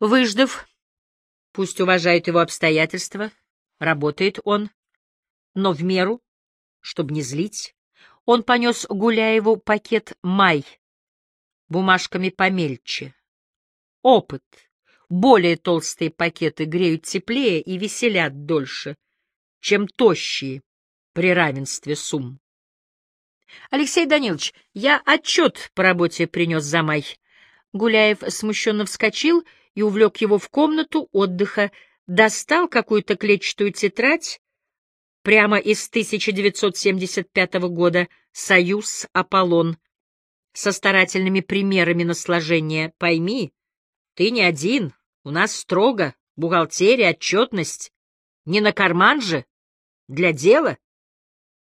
Выждав, пусть уважают его обстоятельства, работает он, но в меру, чтобы не злить, он понес Гуляеву пакет «Май», бумажками помельче. Опыт. Более толстые пакеты греют теплее и веселят дольше, чем тощие при равенстве сумм. Алексей Данилович, я отчет по работе принес за май. Гуляев смущенно вскочил и увлек его в комнату отдыха, достал какую-то клетчатую тетрадь, прямо из 1975 года «Союз Аполлон», со старательными примерами на. Пойми, ты не один, у нас строго, бухгалтерия, отчетность. Не на карман же, для дела.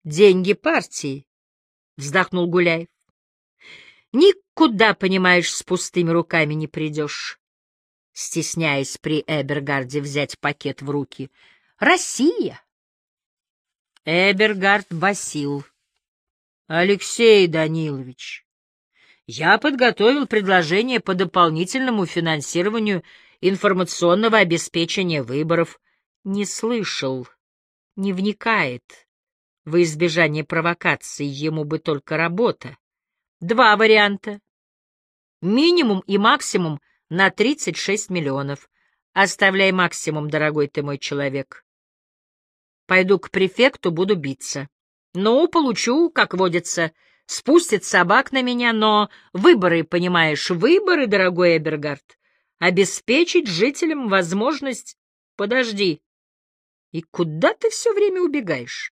Деньги партии, — вздохнул Гуляев. Никуда, понимаешь, с пустыми руками не придешь. Стесняясь при Эбергарде взять пакет в руки. Россия! Эбергард басил. Алексей Данилович, я подготовил предложение по дополнительному финансированию информационного обеспечения выборов. Не слышал, не вникает. В избежание провокаций ему бы только работа. Два варианта. Минимум и максимум на 36 миллионов. Оставляй максимум, дорогой ты мой человек. Пойду к префекту, буду биться. Ну, получу, как водится, спустит собак на меня, но выборы, понимаешь, выборы, дорогой Эбергард, обеспечить жителям возможность... Подожди. И куда ты все время убегаешь?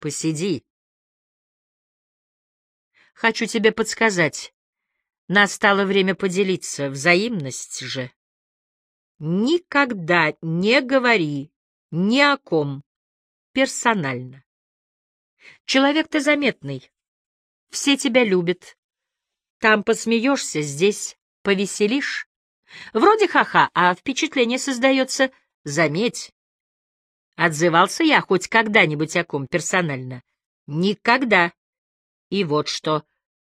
Посиди. Хочу тебе подсказать. Настало время поделиться, взаимность же. Никогда не говори ни о ком персонально. Человек ты заметный, все тебя любят. Там посмеешься, здесь повеселишь. Вроде ха-ха, а впечатление создается, заметь, Отзывался я хоть когда-нибудь о ком персонально? Никогда. И вот что.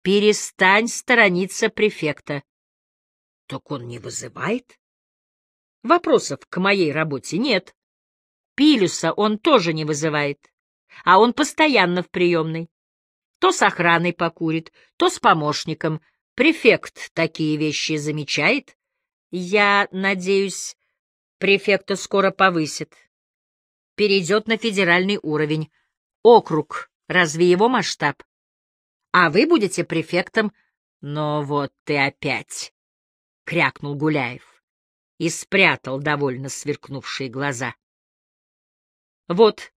Перестань сторониться префекта. Так он не вызывает? Вопросов к моей работе нет. Пилюса он тоже не вызывает. А он постоянно в приемной. То с охраной покурит, то с помощником. Префект такие вещи замечает. Я надеюсь, префекта скоро повысит перейдет на федеральный уровень. Округ, разве его масштаб? А вы будете префектом. Но вот ты опять, — крякнул Гуляев и спрятал довольно сверкнувшие глаза. Вот,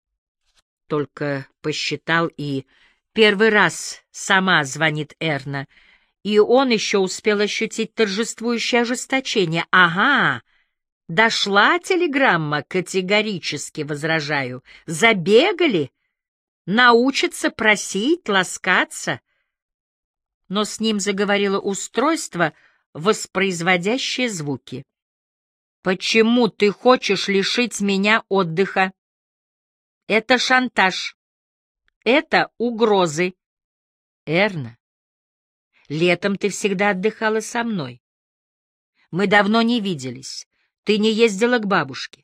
только посчитал и первый раз сама звонит Эрна, и он еще успел ощутить торжествующее ожесточение. Ага, — Дошла телеграмма, категорически возражаю. Забегали? Научатся просить, ласкаться. Но с ним заговорило устройство, воспроизводящее звуки. «Почему ты хочешь лишить меня отдыха?» «Это шантаж. Это угрозы. Эрна, летом ты всегда отдыхала со мной. Мы давно не виделись. Ты не ездила к бабушке.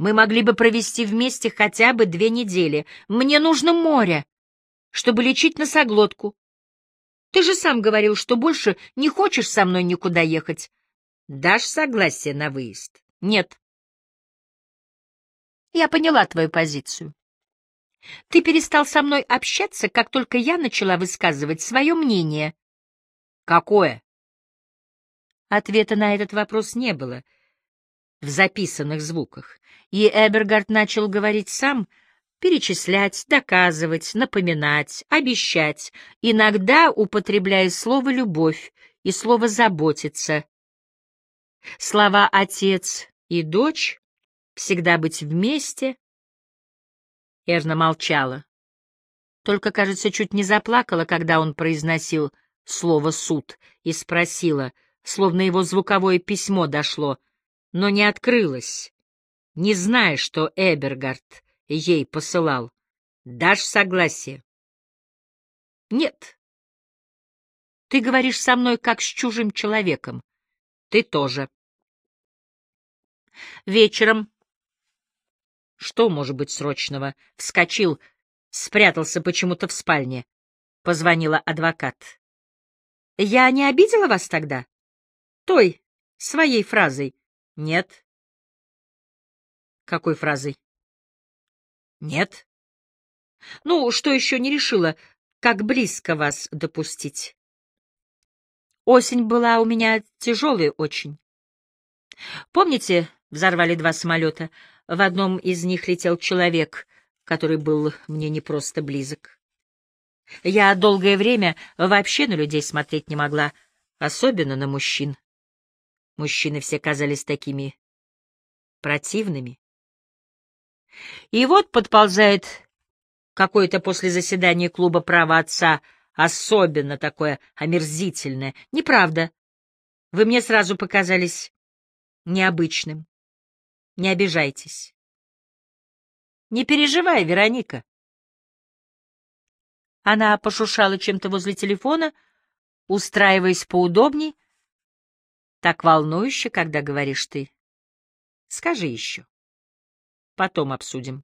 Мы могли бы провести вместе хотя бы две недели. Мне нужно море, чтобы лечить носоглотку. Ты же сам говорил, что больше не хочешь со мной никуда ехать. Дашь согласие на выезд? Нет. Я поняла твою позицию. Ты перестал со мной общаться, как только я начала высказывать свое мнение. Какое? Ответа на этот вопрос не было — в записанных звуках, и Эбергард начал говорить сам, перечислять, доказывать, напоминать, обещать, иногда употребляя слово «любовь» и слово «заботиться». Слова «отец» и «дочь» всегда быть вместе. Эрна молчала. Только, кажется, чуть не заплакала, когда он произносил слово «суд» и спросила, словно его звуковое письмо дошло — но не открылась, не зная, что Эбергард ей посылал. Дашь согласие? Нет. Ты говоришь со мной как с чужим человеком. Ты тоже. Вечером... Что может быть срочного? Вскочил, спрятался почему-то в спальне. Позвонила адвокат. Я не обидела вас тогда? Той, своей фразой. Нет. Какой фразой? Нет. Ну, что еще не решила, как близко вас допустить? Осень была у меня тяжелая очень. Помните, взорвали два самолета? В одном из них летел человек, который был мне не просто близок. Я долгое время вообще на людей смотреть не могла, особенно на мужчин. Мужчины все казались такими противными. И вот подползает какое-то после заседания клуба права отца, особенно такое омерзительное. Неправда. Вы мне сразу показались необычным. Не обижайтесь. Не переживай, Вероника. Она пошушала чем-то возле телефона, устраиваясь поудобней. Так волнующе, когда говоришь ты. Скажи еще. Потом обсудим.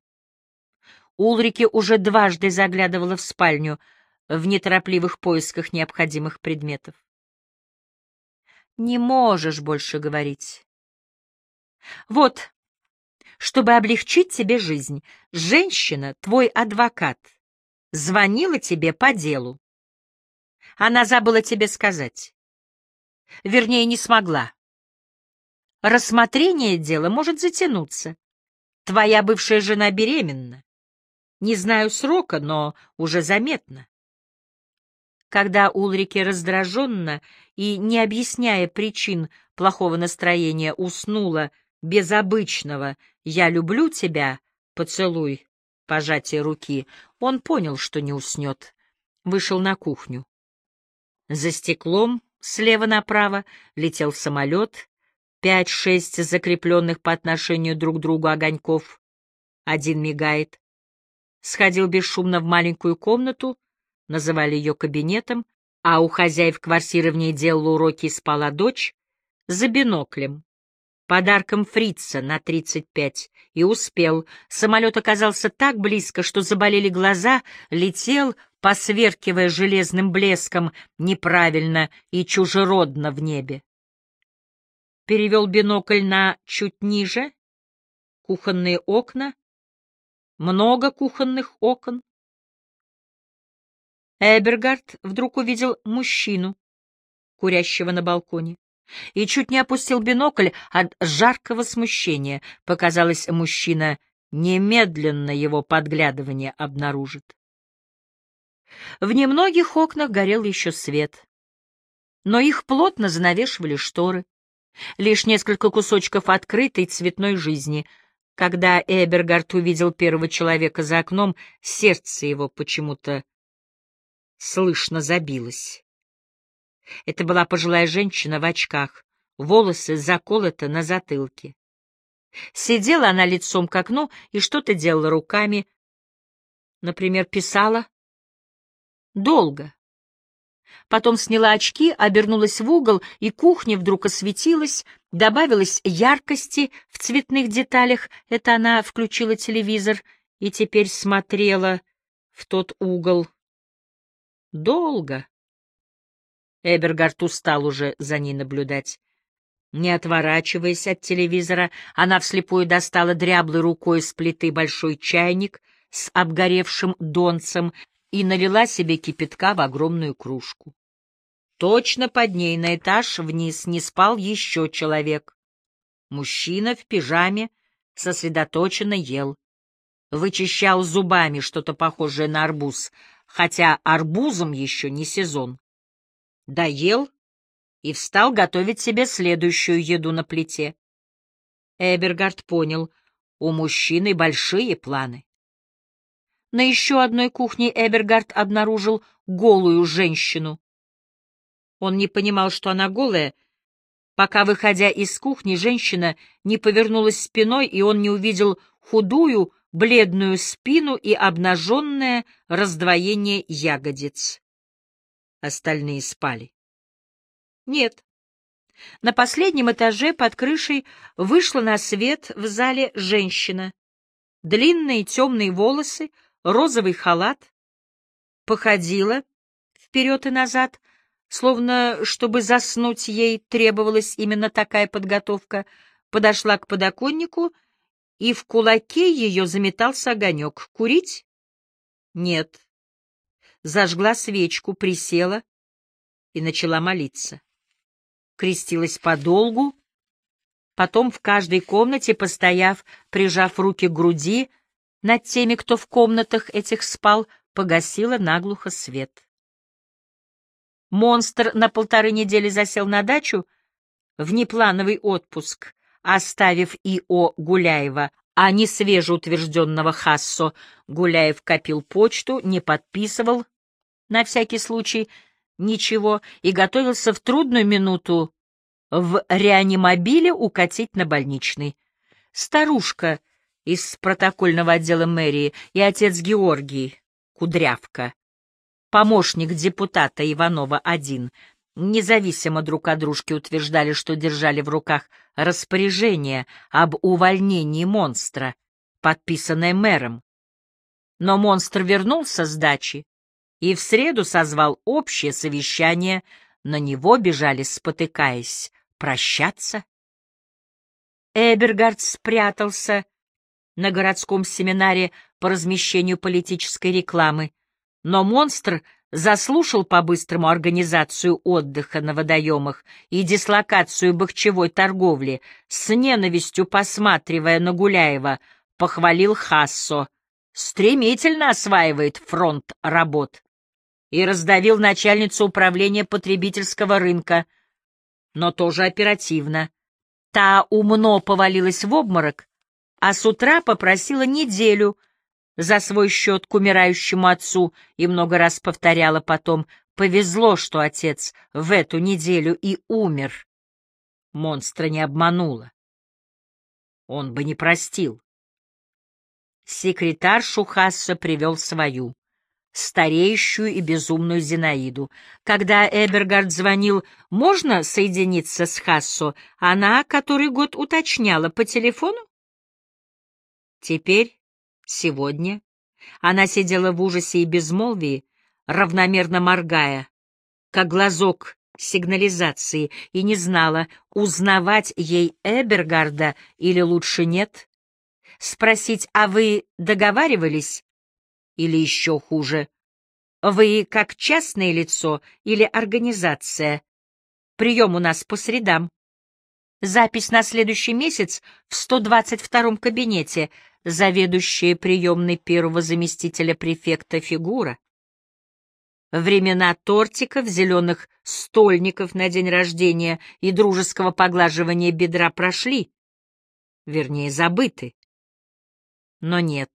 Улрике уже дважды заглядывала в спальню в неторопливых поисках необходимых предметов. Не можешь больше говорить. Вот, чтобы облегчить тебе жизнь, женщина, твой адвокат, звонила тебе по делу. Она забыла тебе сказать. Вернее, не смогла. Рассмотрение дела может затянуться. Твоя бывшая жена беременна. Не знаю срока, но уже заметно. Когда Улрике раздраженно и, не объясняя причин плохого настроения, уснула без обычного «я люблю тебя», поцелуй, пожатие руки, он понял, что не уснет. Вышел на кухню. За стеклом, слева направо, летел самолет, пять-шесть закрепленных по отношению друг к другу огоньков. Один мигает, сходил бесшумно в маленькую комнату, называли ее кабинетом, а у хозяев квартиры в ней делала уроки и спала дочь, за биноклем, подарком фрица на 35, и успел. Самолет оказался так близко, что заболели глаза, летел, посверкивая железным блеском, неправильно и чужеродно в небе. Перевел бинокль на чуть ниже, кухонные окна, много кухонных окон. Эбергард вдруг увидел мужчину, курящего на балконе, и чуть не опустил бинокль от жаркого смущения. Показалось, мужчина немедленно его подглядывание обнаружит. В немногих окнах горел еще свет, но их плотно занавешивали шторы. Лишь несколько кусочков открытой цветной жизни — когда Эбергард увидел первого человека за окном, сердце его почему-то слышно забилось. Это была пожилая женщина в очках, волосы заколоты на затылке. Сидела она лицом к окну и что-то делала руками, например, писала. Долго. Потом сняла очки, обернулась в угол, и кухня вдруг осветилась, добавилась яркости в цветных деталях. Это она включила телевизор и теперь смотрела в тот угол. Долго. Эбергард устал уже за ней наблюдать. Не отворачиваясь от телевизора, она вслепую достала дряблой рукой с плиты большой чайник с обгоревшим донцем и налила себе кипятка в огромную кружку. Точно под ней на этаж вниз не спал еще человек. Мужчина в пижаме сосредоточенно ел. Вычищал зубами что-то похожее на арбуз, хотя арбузом еще не сезон. Доел и встал готовить себе следующую еду на плите. Эбергард понял, у мужчины большие планы. На еще одной кухне Эбергард обнаружил голую женщину. Он не понимал, что она голая, пока, выходя из кухни, женщина не повернулась спиной, и он не увидел худую, бледную спину и обнаженное раздвоение ягодиц. Остальные спали. Нет. На последнем этаже под крышей вышла на свет в зале женщина. Длинные темные волосы, розовый халат. Походила вперед и назад, словно, чтобы заснуть ей требовалась именно такая подготовка, подошла к подоконнику, и в кулаке ее заметался огонек. «Курить?» «Нет». Зажгла свечку, присела и начала молиться крестилась подолгу, потом в каждой комнате, постояв, прижав руки к груди, над теми, кто в комнатах этих спал, погасила наглухо свет. Монстр на полторы недели засел на дачу в неплановый отпуск, оставив И.О. Гуляева, а не свежеутвержденного Хассо. Гуляев копил почту, не подписывал, на всякий случай, ничего и готовился в трудную минуту в реанимобиле укатить на больничный. Старушка из протокольного отдела мэрии и отец Георгий, Кудрявка, помощник депутата Иванова-1, независимо друг от дружки утверждали, что держали в руках распоряжение об увольнении монстра, подписанное мэром. Но монстр вернулся с дачи и в среду созвал общее совещание, на него бежали, спотыкаясь, прощаться. Эбергард спрятался на городском семинаре по размещению политической рекламы, но монстр заслушал по-быстрому организацию отдыха на водоемах и дислокацию бахчевой торговли, с ненавистью посматривая на Гуляева, похвалил Хассо, стремительно осваивает фронт работ и раздавил начальницу управления потребительского рынка, но тоже оперативно. Та умно повалилась в обморок, а с утра попросила неделю за свой счет к умирающему отцу и много раз повторяла потом «Повезло, что отец в эту неделю и умер». Монстра не обманула. Он бы не простил. Секретарь Шухасса привел свою стареющую и безумную Зинаиду. Когда Эбергард звонил «Можно соединиться с Хассо?», она который год уточняла по телефону. Теперь, сегодня, она сидела в ужасе и безмолвии, равномерно моргая, как глазок сигнализации, и не знала, узнавать ей Эбергарда или лучше нет. Спросить, а вы договаривались? Или еще хуже, вы как частное лицо или организация? Прием у нас по средам. Запись на следующий месяц в 122-м кабинете, заведующая приемной первого заместителя префекта фигура. Времена тортиков, зеленых стольников на день рождения и дружеского поглаживания бедра прошли, вернее, забыты. Но нет,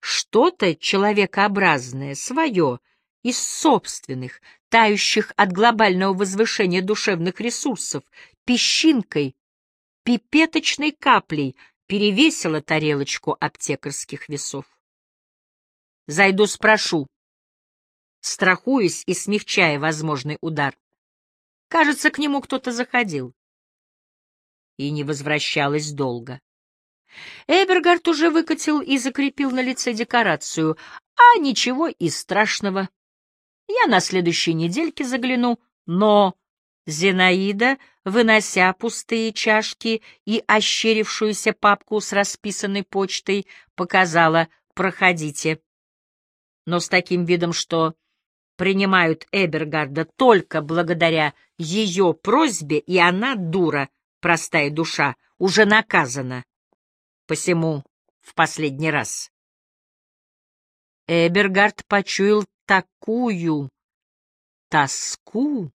что-то человекообразное, свое, из собственных, тающих от глобального возвышения душевных ресурсов, песчинкой, пипеточной каплей перевесило тарелочку аптекарских весов. Зайду спрошу, страхуясь и смягчая возможный удар. Кажется, к нему кто-то заходил. И не возвращалась долго. Эбергард уже выкатил и закрепил на лице декорацию, а ничего и страшного. Я на следующей недельке загляну, но... Зинаида, вынося пустые чашки и ощерившуюся папку с расписанной почтой, показала «Проходите». Но с таким видом, что принимают Эбергарда только благодаря ее просьбе, и она, дура, простая душа, уже наказана посему в последний раз. Эбергард почуял такую тоску.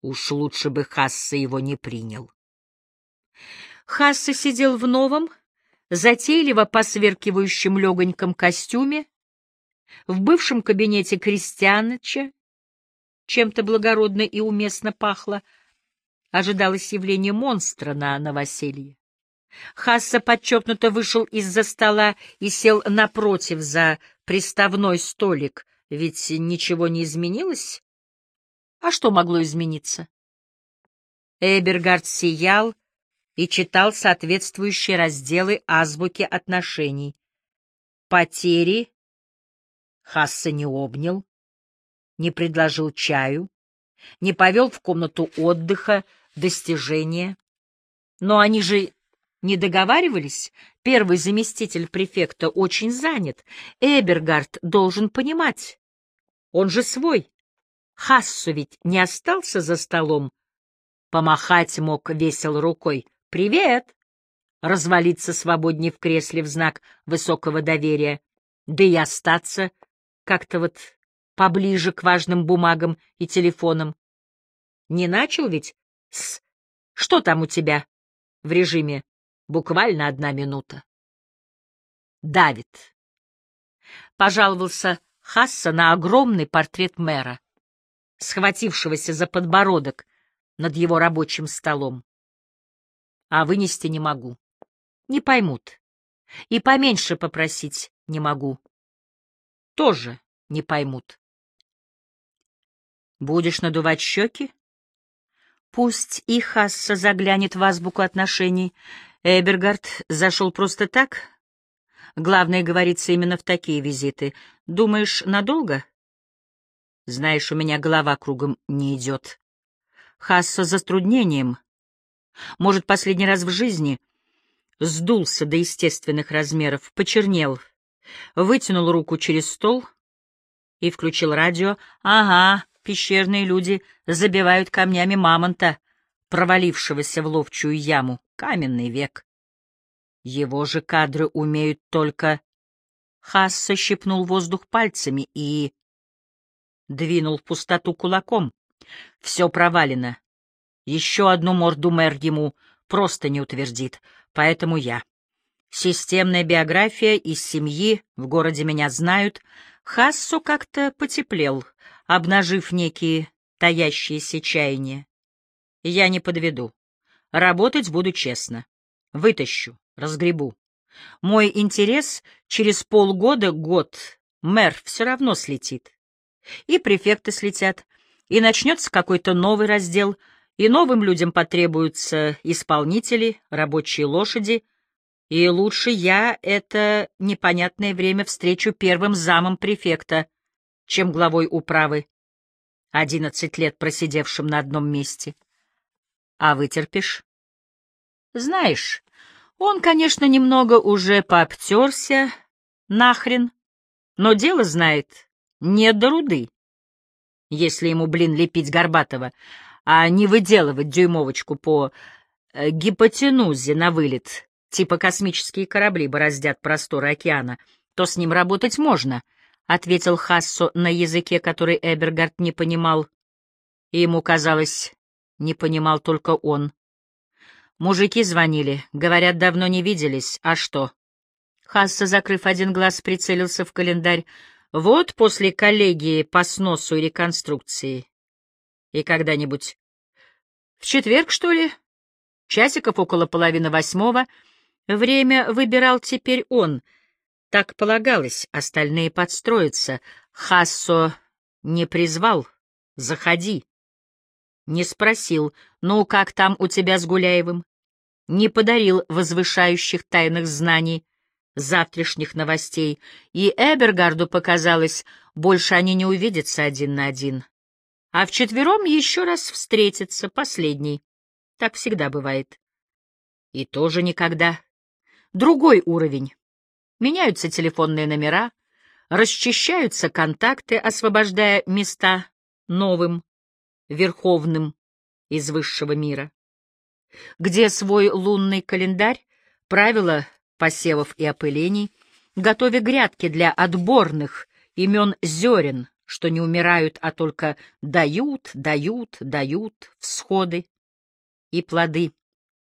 Уж лучше бы Хасса его не принял. Хасса сидел в новом, затейливо посверкивающем легоньком костюме, в бывшем кабинете Крестьяныча, чем-то благородно и уместно пахло, ожидалось явление монстра на новоселье. Хасса подчеркнуто вышел из-за стола и сел напротив за приставной столик, ведь ничего не изменилось. А что могло измениться? Эбергард сиял и читал соответствующие разделы азбуки отношений. Потери Хасса не обнял, не предложил чаю, не повел в комнату отдыха, достижения. Но они же не договаривались? Первый заместитель префекта очень занят. Эбергард должен понимать. Он же свой. Хассу ведь не остался за столом. Помахать мог весел рукой. «Привет!» Развалиться свободнее в кресле в знак высокого доверия. Да и остаться как-то вот поближе к важным бумагам и телефонам. Не начал ведь с «Что там у тебя?» в режиме Буквально одна минута. Давид. Пожаловался Хасса на огромный портрет мэра, схватившегося за подбородок над его рабочим столом. А вынести не могу. Не поймут. И поменьше попросить не могу. Тоже не поймут. Будешь надувать щеки? Пусть и Хасса заглянет в азбуку отношений, Эбергард зашел просто так? Главное, говорится именно в такие визиты. Думаешь, надолго? Знаешь, у меня голова кругом не идет. Хасса за затруднением. Может, последний раз в жизни сдулся до естественных размеров, почернел, вытянул руку через стол и включил радио. Ага, пещерные люди забивают камнями мамонта, провалившегося в ловчую яму. Каменный век. Его же кадры умеют только... Хасса щипнул воздух пальцами и... Двинул в пустоту кулаком. Все провалено. Еще одну морду мэр ему просто не утвердит, поэтому я. Системная биография из семьи, в городе меня знают. Хассу как-то потеплел, обнажив некие таящиеся чаяния. Я не подведу. Работать буду честно. Вытащу, разгребу. Мой интерес через полгода-год мэр все равно слетит. И префекты слетят, и начнется какой-то новый раздел, и новым людям потребуются исполнители, рабочие лошади, и лучше я это непонятное время встречу первым замом префекта, чем главой управы, одиннадцать лет просидевшим на одном месте. А вытерпишь? Знаешь, он, конечно, немного уже пообтерся, нахрен, но дело знает не до руды. Если ему, блин, лепить Горбатова, а не выделывать дюймовочку по э, гипотенузе на вылет, типа космические корабли бороздят просторы океана, то с ним работать можно, — ответил Хассо на языке, который Эбергард не понимал. И ему казалось, не понимал только он. Мужики звонили, говорят, давно не виделись. А что? Хасса, закрыв один глаз, прицелился в календарь. Вот после коллегии по сносу и реконструкции. И когда-нибудь... В четверг, что ли? Часиков около половины восьмого. Время выбирал теперь он. Так полагалось, остальные подстроятся. Хассо не призвал. Заходи. Не спросил, ну, как там у тебя с Гуляевым? Не подарил возвышающих тайных знаний, завтрашних новостей, и Эбергарду показалось, больше они не увидятся один на один. А вчетвером еще раз встретятся, последний. Так всегда бывает. И тоже никогда. Другой уровень. Меняются телефонные номера, расчищаются контакты, освобождая места новым верховным из высшего мира. Где свой лунный календарь, правила посевов и опылений, готовя грядки для отборных имен зерен, что не умирают, а только дают, дают, дают всходы и плоды.